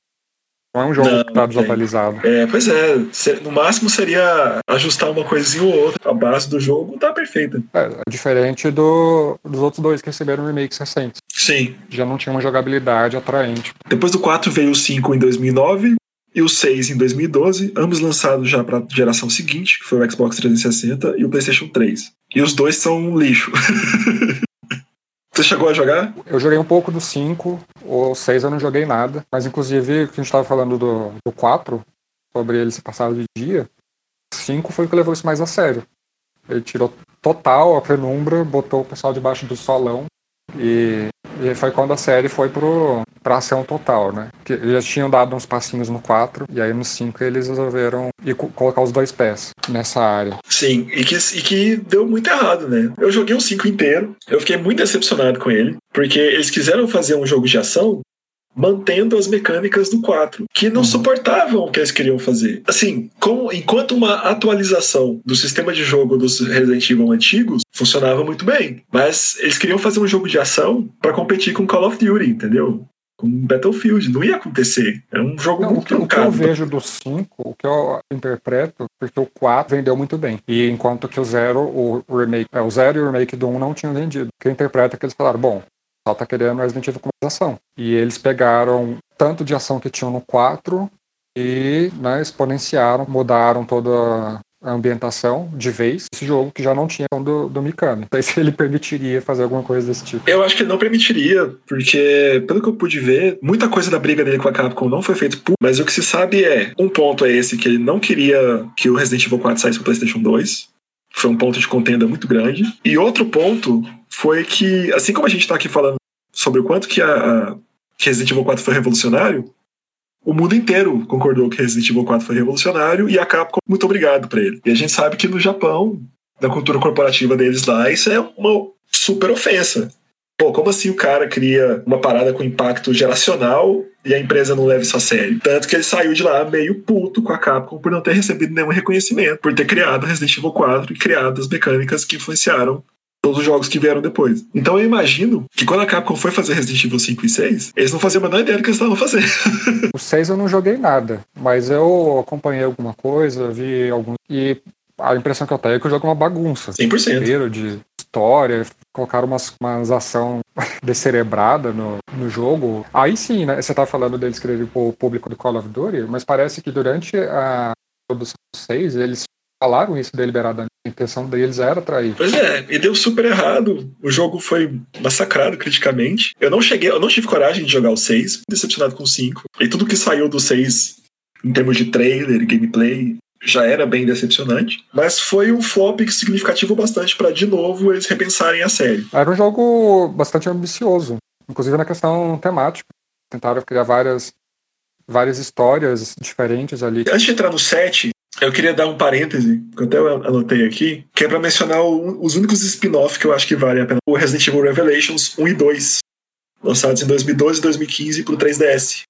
Speaker 2: Não é um jogo não, que está desatualizado.
Speaker 1: É, pois é. No máximo seria ajustar uma coisinha ou outra. A base do jogo tá perfeita.
Speaker 2: É, é diferente do, dos outros dois que receberam remakes recentes.
Speaker 1: Sim.
Speaker 2: Já não tinha uma jogabilidade atraente.
Speaker 1: Depois do 4 veio o 5 em 2009 e o 6 em 2012, ambos lançados já para geração seguinte, que foi o Xbox 360 e o PlayStation 3. E os dois são um lixo. *laughs* Você chegou a jogar?
Speaker 2: Eu joguei um pouco do 5, o 6 eu não joguei nada. Mas inclusive, que a gente estava falando do, do 4, sobre ele se passar de dia, o 5 foi o que levou isso mais a sério. Ele tirou total a penumbra, botou o pessoal debaixo do solão e, e foi quando a série foi pro, pra ação total, né? Que eles tinham dado uns passinhos no 4, e aí no 5 eles resolveram ir colocar os dois pés nessa área.
Speaker 1: Sim, e que, e que deu muito errado, né? Eu joguei o 5 inteiro, eu fiquei muito decepcionado com ele, porque eles quiseram fazer um jogo de ação mantendo as mecânicas do 4, que não uhum. suportavam o que eles queriam fazer. Assim, como, enquanto uma atualização do sistema de jogo dos Resident Evil antigos funcionava muito bem, mas eles queriam fazer um jogo de ação para competir com Call of Duty, entendeu? com Battlefield. Não ia acontecer. É um jogo não, muito
Speaker 2: o que, o que eu vejo do 5, o que eu interpreto, porque o 4 vendeu muito bem. E enquanto que o 0, o remake, é, o 0 e o remake do 1 um não tinham vendido. O que eu interpreto é que eles falaram, bom, só tá querendo Resident Evil com mais ação. E eles pegaram tanto de ação que tinham no 4 e né, exponenciaram, mudaram toda a ambientação de vez esse jogo que já não tinha do, do Mikami. Não sei se ele permitiria fazer alguma coisa desse tipo.
Speaker 1: Eu acho que não permitiria, porque, pelo que eu pude ver, muita coisa da briga dele com a Capcom não foi feita por. Mas o que se sabe é: um ponto é esse, que ele não queria que o Resident Evil 4 saísse pro PlayStation 2. Foi um ponto de contenda muito grande. E outro ponto foi que, assim como a gente está aqui falando sobre o quanto que, a, que Resident Evil 4 foi revolucionário, o mundo inteiro concordou que Resident Evil 4 foi revolucionário e a Capcom muito obrigado para ele. E a gente sabe que no Japão, na cultura corporativa deles lá, isso é uma super ofensa. Pô, como assim o cara cria uma parada com impacto geracional e a empresa não leva isso a sério? Tanto que ele saiu de lá meio puto com a Capcom por não ter recebido nenhum reconhecimento, por ter criado Resident Evil 4 e criado as mecânicas que influenciaram todos os jogos que vieram depois. Então eu imagino que quando a Capcom foi fazer Resident Evil 5 e 6, eles não faziam a menor ideia do que eles estavam fazendo. *laughs*
Speaker 2: o 6 eu não joguei nada, mas eu acompanhei alguma coisa, vi algum. E a impressão que eu tenho é que o jogo é uma bagunça.
Speaker 1: 100%.
Speaker 2: Inteiro de história, colocaram umas, umas ação *laughs* descerebrada no, no jogo. Aí sim, né? Você tá falando deles quererem o público do Call of Duty, mas parece que durante a produção 6 eles falaram isso deliberadamente. A intenção deles era atrair.
Speaker 1: Pois é, e deu super errado. O jogo foi massacrado criticamente. Eu não cheguei, eu não tive coragem de jogar o 6, decepcionado com o 5. E tudo que saiu do 6 em termos de trailer, gameplay, já era bem decepcionante, mas foi um flop significativo bastante para de novo eles repensarem a série.
Speaker 2: Era um jogo bastante ambicioso, inclusive na questão temática. Tentaram criar várias várias histórias diferentes ali.
Speaker 1: Antes de entrar no set, eu queria dar um parêntese, que eu até anotei aqui, que é para mencionar o, os únicos spin-off que eu acho que valem a pena. O Resident Evil Revelations 1 e 2, lançados em 2012 e 2015 pro 3DS.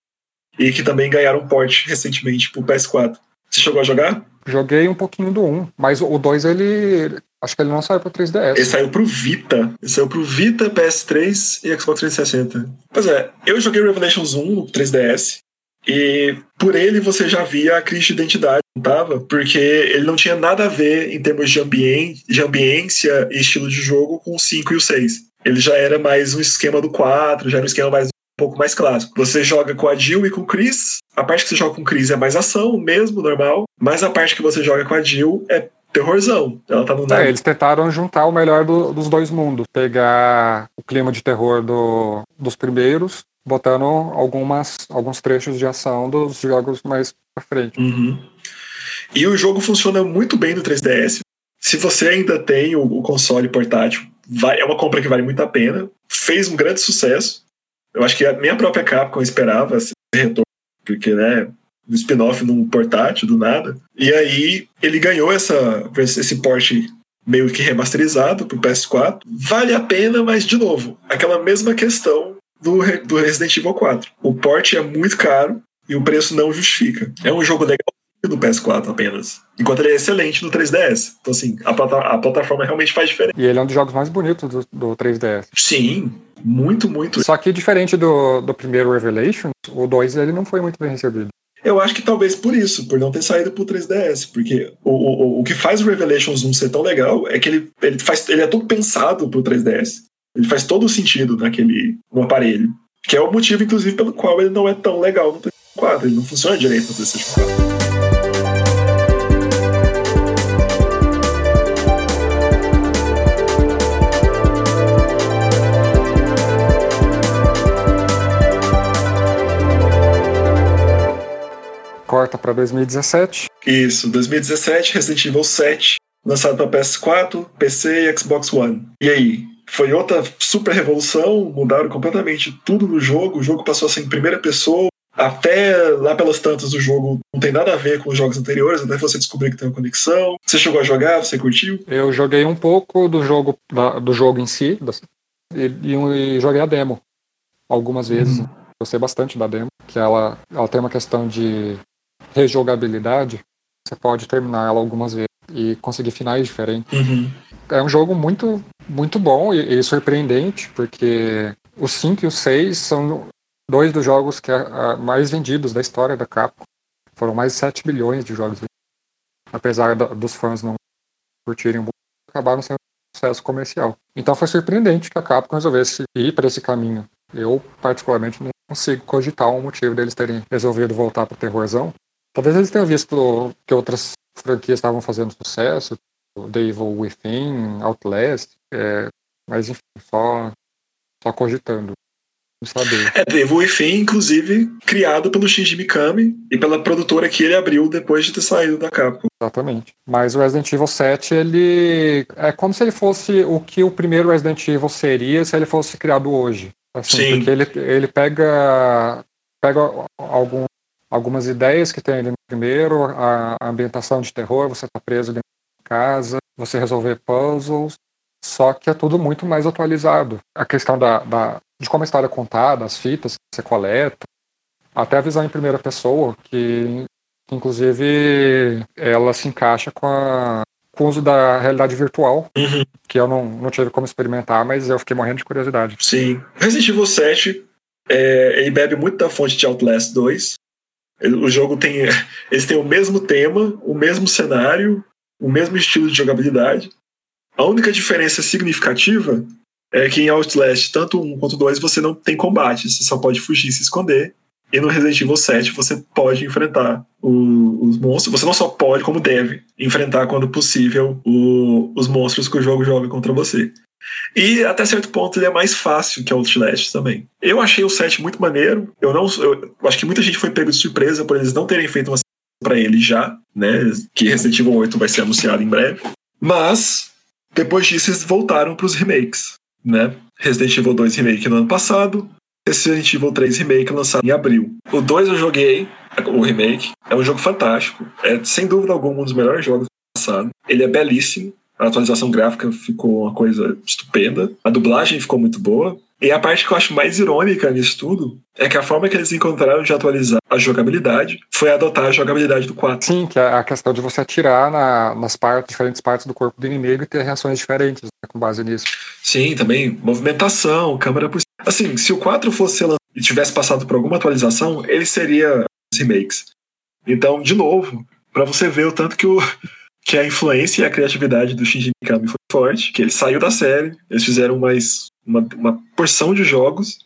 Speaker 1: E que também ganharam port recentemente pro PS4. Você chegou a jogar?
Speaker 2: Joguei um pouquinho do 1, mas o 2 ele. Acho que ele não saiu pro 3DS.
Speaker 1: Ele saiu pro Vita. Ele saiu pro Vita, PS3 e Xbox 360. Pois é, eu joguei Revelations 1 no 3DS. E por ele você já via a crise de identidade, não tava? Porque ele não tinha nada a ver em termos de, ambiente, de ambiência e estilo de jogo com o 5 e o 6. Ele já era mais um esquema do 4, já era um esquema mais pouco mais clássico. Você joga com a Jill e com o Chris. A parte que você joga com o Chris é mais ação, mesmo, normal. Mas a parte que você joga com a Jill é terrorzão. Ela tá no
Speaker 2: é, eles tentaram juntar o melhor do, dos dois mundos. Pegar o clima de terror do, dos primeiros botando algumas, alguns trechos de ação dos jogos mais pra frente.
Speaker 1: Uhum. E o jogo funciona muito bem no 3DS. Se você ainda tem o, o console portátil, vai, é uma compra que vale muito a pena. Fez um grande sucesso. Eu acho que a minha própria Capcom esperava esse retorno, porque, né, um spin-off num portátil do nada. E aí ele ganhou essa, esse porte meio que remasterizado pro PS4. Vale a pena, mas de novo, aquela mesma questão do, do Resident Evil 4. O porte é muito caro e o preço não justifica. É um jogo legal do PS4 apenas. Enquanto ele é excelente no 3DS. Então, assim, a, plata a plataforma realmente faz diferença.
Speaker 2: E ele é um dos jogos mais bonitos do, do 3DS.
Speaker 1: Sim, muito, muito.
Speaker 2: Só que diferente do, do primeiro Revelation, o 2 ele não foi muito bem recebido.
Speaker 1: Eu acho que talvez por isso, por não ter saído pro 3DS, porque o, o, o que faz o Revelations 1 ser tão legal é que ele, ele, faz, ele é todo pensado pro 3DS. Ele faz todo o sentido naquele no aparelho. Que é o motivo, inclusive, pelo qual ele não é tão legal no 3DS4. Ele não funciona direito no 3DS4.
Speaker 2: Corta para 2017.
Speaker 1: Isso, 2017, Resident Evil 7, lançado para PS4, PC e Xbox One. E aí? Foi outra super revolução, mudaram completamente tudo no jogo. O jogo passou a ser em primeira pessoa. Até lá pelas tantas do jogo não tem nada a ver com os jogos anteriores, até você descobrir que tem uma conexão. Você chegou a jogar? Você curtiu?
Speaker 2: Eu joguei um pouco do jogo, do jogo em si e, e, joguei a demo algumas vezes. Uhum. Gostei bastante da demo, que ela, ela tem uma questão de rejogabilidade. Você pode terminar ela algumas vezes e conseguir finais diferentes.
Speaker 1: Uhum.
Speaker 2: É um jogo muito, muito bom e, e surpreendente, porque o 5 e o 6 são dois dos jogos que é, mais vendidos da história da Capcom. Foram mais de 7 bilhões de jogos. Apesar da, dos fãs não curtirem, acabaram sendo um sucesso comercial. Então foi surpreendente que a Capcom resolvesse ir para esse caminho. Eu, particularmente, não consigo cogitar um motivo deles terem resolvido voltar para o terrorzão. Talvez eles tenham visto que outras franquias estavam fazendo sucesso, The Evil Within, Outlast, é, mas enfim, só, só cogitando. Saber.
Speaker 1: É, The Evil Within, inclusive, criado pelo Shinji Mikami e pela produtora que ele abriu depois de ter saído da Capcom.
Speaker 2: Exatamente. Mas o Resident Evil 7, ele é como se ele fosse o que o primeiro Resident Evil seria se ele fosse criado hoje. Assim, Sim. Porque ele, ele pega, pega algum, algumas ideias que tem ali no primeiro, a, a ambientação de terror, você está preso dentro de casa, você resolver puzzles, só que é tudo muito mais atualizado. A questão da, da, de como a história é contada, as fitas que você coleta, até a visão em primeira pessoa, que inclusive ela se encaixa com, a, com o uso da realidade virtual,
Speaker 1: uhum.
Speaker 2: que eu não, não tive como experimentar, mas eu fiquei morrendo de curiosidade.
Speaker 1: Sim. Resident Evil 7, é, ele bebe muito da fonte de Outlast 2, o jogo tem. *laughs* Eles têm o mesmo tema, o mesmo cenário, o mesmo estilo de jogabilidade. A única diferença significativa é que em Outlast, tanto um quanto dois, você não tem combate, você só pode fugir e se esconder. E no Resident Evil 7 você pode enfrentar o, os monstros. Você não só pode, como deve, enfrentar quando possível o, os monstros que o jogo joga contra você. E até certo ponto ele é mais fácil que Outlast também. Eu achei o set muito maneiro. Eu não, eu acho que muita gente foi pego de surpresa por eles não terem feito uma para ele já, né? Que Resident Evil 8 vai ser anunciado em breve. Mas depois disso eles voltaram para os remakes, né? Resident Evil 2 Remake no ano passado, Resident Evil 3 Remake lançado em abril. O 2 eu joguei, o remake, é um jogo fantástico. É sem dúvida alguma um dos melhores jogos do passado. Ele é belíssimo. A atualização gráfica ficou uma coisa estupenda. A dublagem ficou muito boa. E a parte que eu acho mais irônica nisso tudo é que a forma que eles encontraram de atualizar a jogabilidade foi adotar a jogabilidade do 4.
Speaker 2: Sim, que é a questão de você atirar na, nas partes, diferentes partes do corpo do inimigo e ter reações diferentes né, com base nisso.
Speaker 1: Sim, também movimentação, câmera por Assim, se o 4 fosse e tivesse passado por alguma atualização, ele seria remakes. Então, de novo, para você ver o tanto que, o, que a influência e a criatividade do Shinji Mikami foi forte, que ele saiu da série, eles fizeram mais uma, uma porção de jogos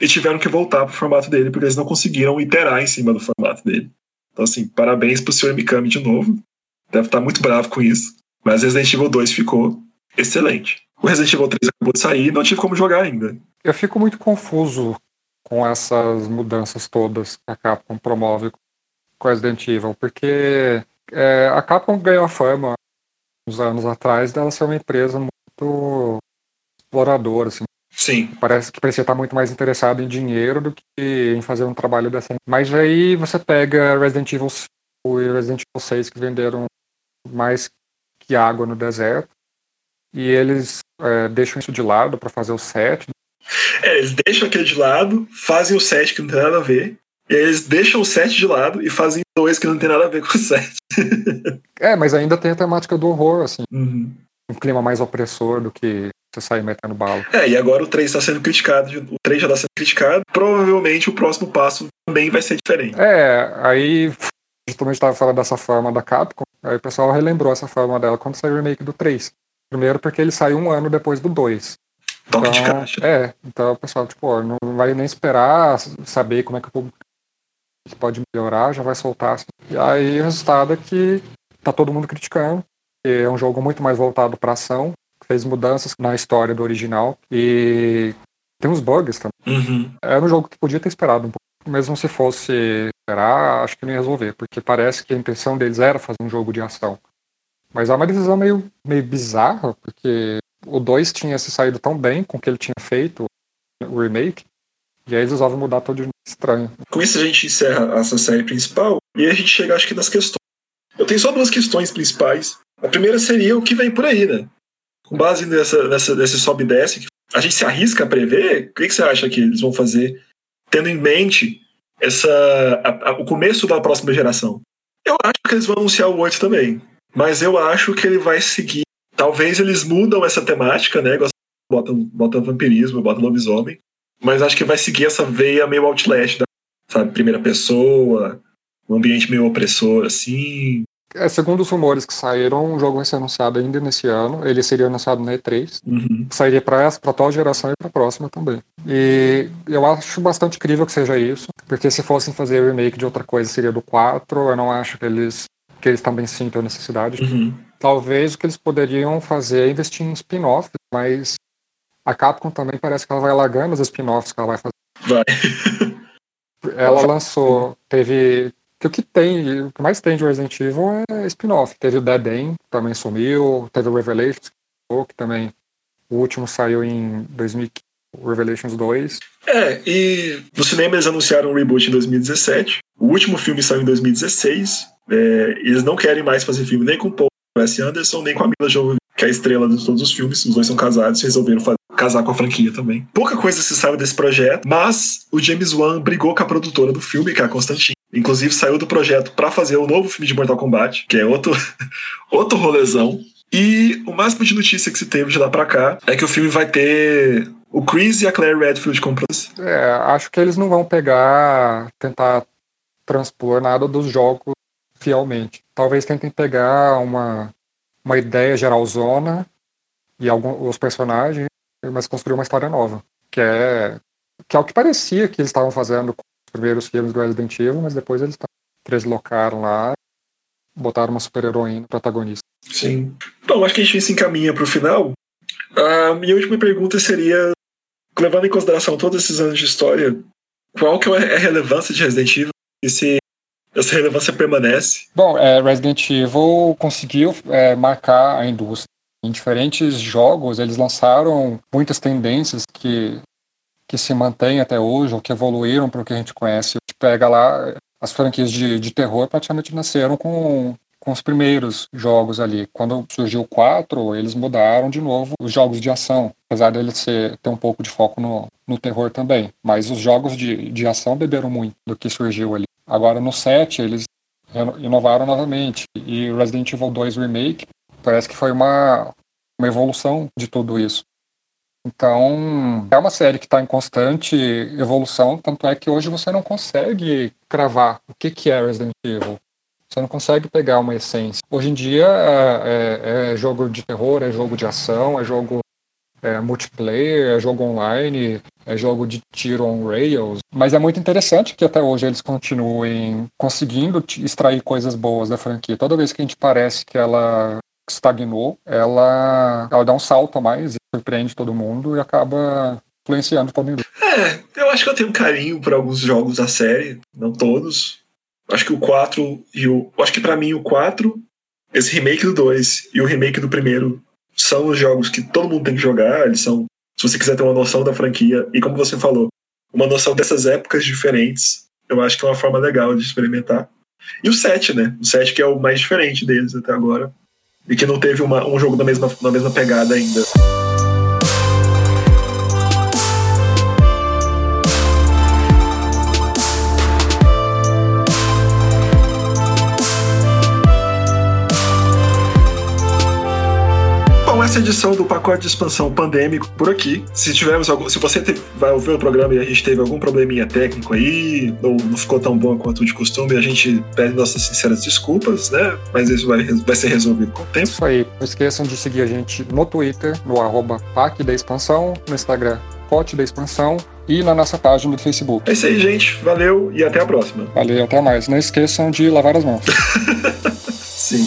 Speaker 1: e tiveram que voltar pro formato dele, porque eles não conseguiram iterar em cima do formato dele. Então, assim, parabéns pro Sr. Mikami de novo. Deve estar muito bravo com isso. Mas Resident Evil 2 ficou excelente. O Resident Evil 3 acabou de sair e não tive como jogar ainda.
Speaker 2: Eu fico muito confuso com essas mudanças todas que a Capcom promove com Resident Evil, porque é, a Capcom ganhou a fama uns anos atrás dela ser uma empresa muito exploradora, assim.
Speaker 1: Sim.
Speaker 2: Parece que parecia estar muito mais interessado em dinheiro do que em fazer um trabalho decente. Mas aí você pega Resident Evil 5 e Resident Evil 6 que venderam mais que água no deserto e eles é, deixam isso de lado para fazer o 7.
Speaker 1: É, eles deixam aquele de lado, fazem o 7 que não tem nada a ver, e aí eles deixam o 7 de lado e fazem dois que não tem nada a ver com o 7. *laughs*
Speaker 2: é, mas ainda tem a temática do horror, assim.
Speaker 1: Uhum.
Speaker 2: Um clima mais opressor do que você sair metendo bala.
Speaker 1: É, e agora o 3 está sendo criticado, o 3 já está sendo criticado. Provavelmente o próximo passo também vai ser diferente.
Speaker 2: É, aí justamente estava falando dessa forma da Capcom, aí o pessoal relembrou essa forma dela quando saiu o remake do 3. Primeiro porque ele saiu um ano depois do 2.
Speaker 1: Toque então, de caixa.
Speaker 2: É, então o pessoal, tipo, não vai nem esperar saber como é que o público pode melhorar, já vai soltar. Assim. E aí o resultado é que tá todo mundo criticando. é um jogo muito mais voltado para ação, fez mudanças na história do original e tem uns bugs também.
Speaker 1: Uhum.
Speaker 2: Era um jogo que podia ter esperado um pouco. Mesmo se fosse esperar, acho que não ia resolver, porque parece que a intenção deles era fazer um jogo de ação. Mas é uma decisão meio, meio bizarra, porque o 2 tinha se saído tão bem com o que ele tinha feito, o remake, e aí eles resolvem mudar todo de estranho.
Speaker 1: Com isso a gente encerra essa série principal, e a gente chega, acho que, nas questões. Eu tenho só duas questões principais. A primeira seria o que vem por aí, né? Com base nessa, nessa, nesse sobe e desce, a gente se arrisca a prever? O que, que você acha que eles vão fazer, tendo em mente essa, a, a, o começo da próxima geração? Eu acho que eles vão anunciar o 8 também. Mas eu acho que ele vai seguir. Talvez eles mudam essa temática, né? Botam, botam vampirismo, botam lobisomem. Mas acho que vai seguir essa veia meio Outlast, da, sabe? Primeira pessoa, um ambiente meio opressor, assim.
Speaker 2: É, segundo os rumores que saíram, o jogo vai ser anunciado ainda nesse ano. Ele seria anunciado na E3.
Speaker 1: Uhum.
Speaker 2: Sairia para atual geração e para a próxima também. E eu acho bastante incrível que seja isso, porque se fossem fazer remake de outra coisa seria do 4. Eu não acho que eles que eles também sintam a necessidade.
Speaker 1: Uhum.
Speaker 2: Talvez o que eles poderiam fazer é investir em spin-off, mas a Capcom também parece que ela vai largando os spin-offs que ela vai fazer.
Speaker 1: Vai. *laughs*
Speaker 2: ela lançou, teve. Que o que tem, o que mais tem de Resident Evil é spin-off. Teve o Dead End, também sumiu, teve o Revelations, que também. O último saiu em 2015, Revelations 2.
Speaker 1: É, e no cinema eles anunciaram um reboot em 2017. O último filme saiu em 2016. É, eles não querem mais fazer filme nem com o Paul S. Anderson, nem com a Mila Jovovich, que é a estrela de todos os filmes. Os dois são casados e resolveram fazer, casar com a franquia também. Pouca coisa se sabe desse projeto, mas o James Wan brigou com a produtora do filme, que é a Constantine. Inclusive saiu do projeto para fazer o novo filme de Mortal Kombat, que é outro, *laughs* outro rolezão. E o máximo de notícia que se teve de lá pra cá é que o filme vai ter o Chris e a Claire Redfield como
Speaker 2: É, acho que eles não vão pegar, tentar transpor nada dos jogos fielmente. Talvez tentem pegar uma, uma ideia geralzona e alguns personagens, mas construir uma história nova. Que é, que é o que parecia que eles estavam fazendo com os primeiros filmes do Resident Evil, mas depois eles deslocaram lá botaram uma super-heroína protagonista.
Speaker 1: Sim. Bom, acho que a gente se encaminha para o final. A minha última pergunta seria, levando em consideração todos esses anos de história, qual que é a relevância de Resident Evil e se essa relevância permanece.
Speaker 2: Bom, é, Resident Evil conseguiu é, marcar a indústria. Em diferentes jogos, eles lançaram muitas tendências que, que se mantêm até hoje, ou que evoluíram para o que a gente conhece. A gente pega lá, as franquias de, de terror praticamente nasceram com, com os primeiros jogos ali. Quando surgiu o 4, eles mudaram de novo os jogos de ação, apesar deles ser, ter um pouco de foco no, no terror também. Mas os jogos de, de ação beberam muito do que surgiu ali. Agora no 7, eles inovaram novamente. E Resident Evil 2 Remake parece que foi uma, uma evolução de tudo isso. Então, é uma série que está em constante evolução, tanto é que hoje você não consegue cravar o que, que é Resident Evil. Você não consegue pegar uma essência. Hoje em dia é, é, é jogo de terror, é jogo de ação, é jogo é, multiplayer, é jogo online, é jogo de tiro on rails. Mas é muito interessante que até hoje eles continuem conseguindo extrair coisas boas da franquia. Toda vez que a gente parece que ela estagnou, ela, ela dá um salto a mais, surpreende todo mundo e acaba influenciando todo mundo.
Speaker 1: É, eu acho que eu tenho carinho por alguns jogos da série, não todos. Acho que o 4 e o. Acho que para mim o 4, esse remake do 2 e o remake do primeiro são os jogos que todo mundo tem que jogar. Eles são, se você quiser ter uma noção da franquia, e como você falou, uma noção dessas épocas diferentes, eu acho que é uma forma legal de experimentar. E o 7, né? O 7 que é o mais diferente deles até agora e que não teve uma, um jogo na mesma, na mesma pegada ainda. Essa edição do pacote de expansão pandêmico por aqui. Se tivermos algum, se você te, vai ouvir o programa e a gente teve algum probleminha técnico aí, ou não ficou tão bom quanto de costume, a gente pede nossas sinceras desculpas, né? Mas isso vai, vai ser resolvido com o tempo.
Speaker 2: Isso aí. Não esqueçam de seguir a gente no Twitter, no arroba PAC da Expansão, no Instagram Pote da Expansão e na nossa página do Facebook.
Speaker 1: É isso aí, gente. Valeu e até a próxima.
Speaker 2: Valeu, até mais. Não esqueçam de lavar as mãos. *laughs*
Speaker 1: Sim.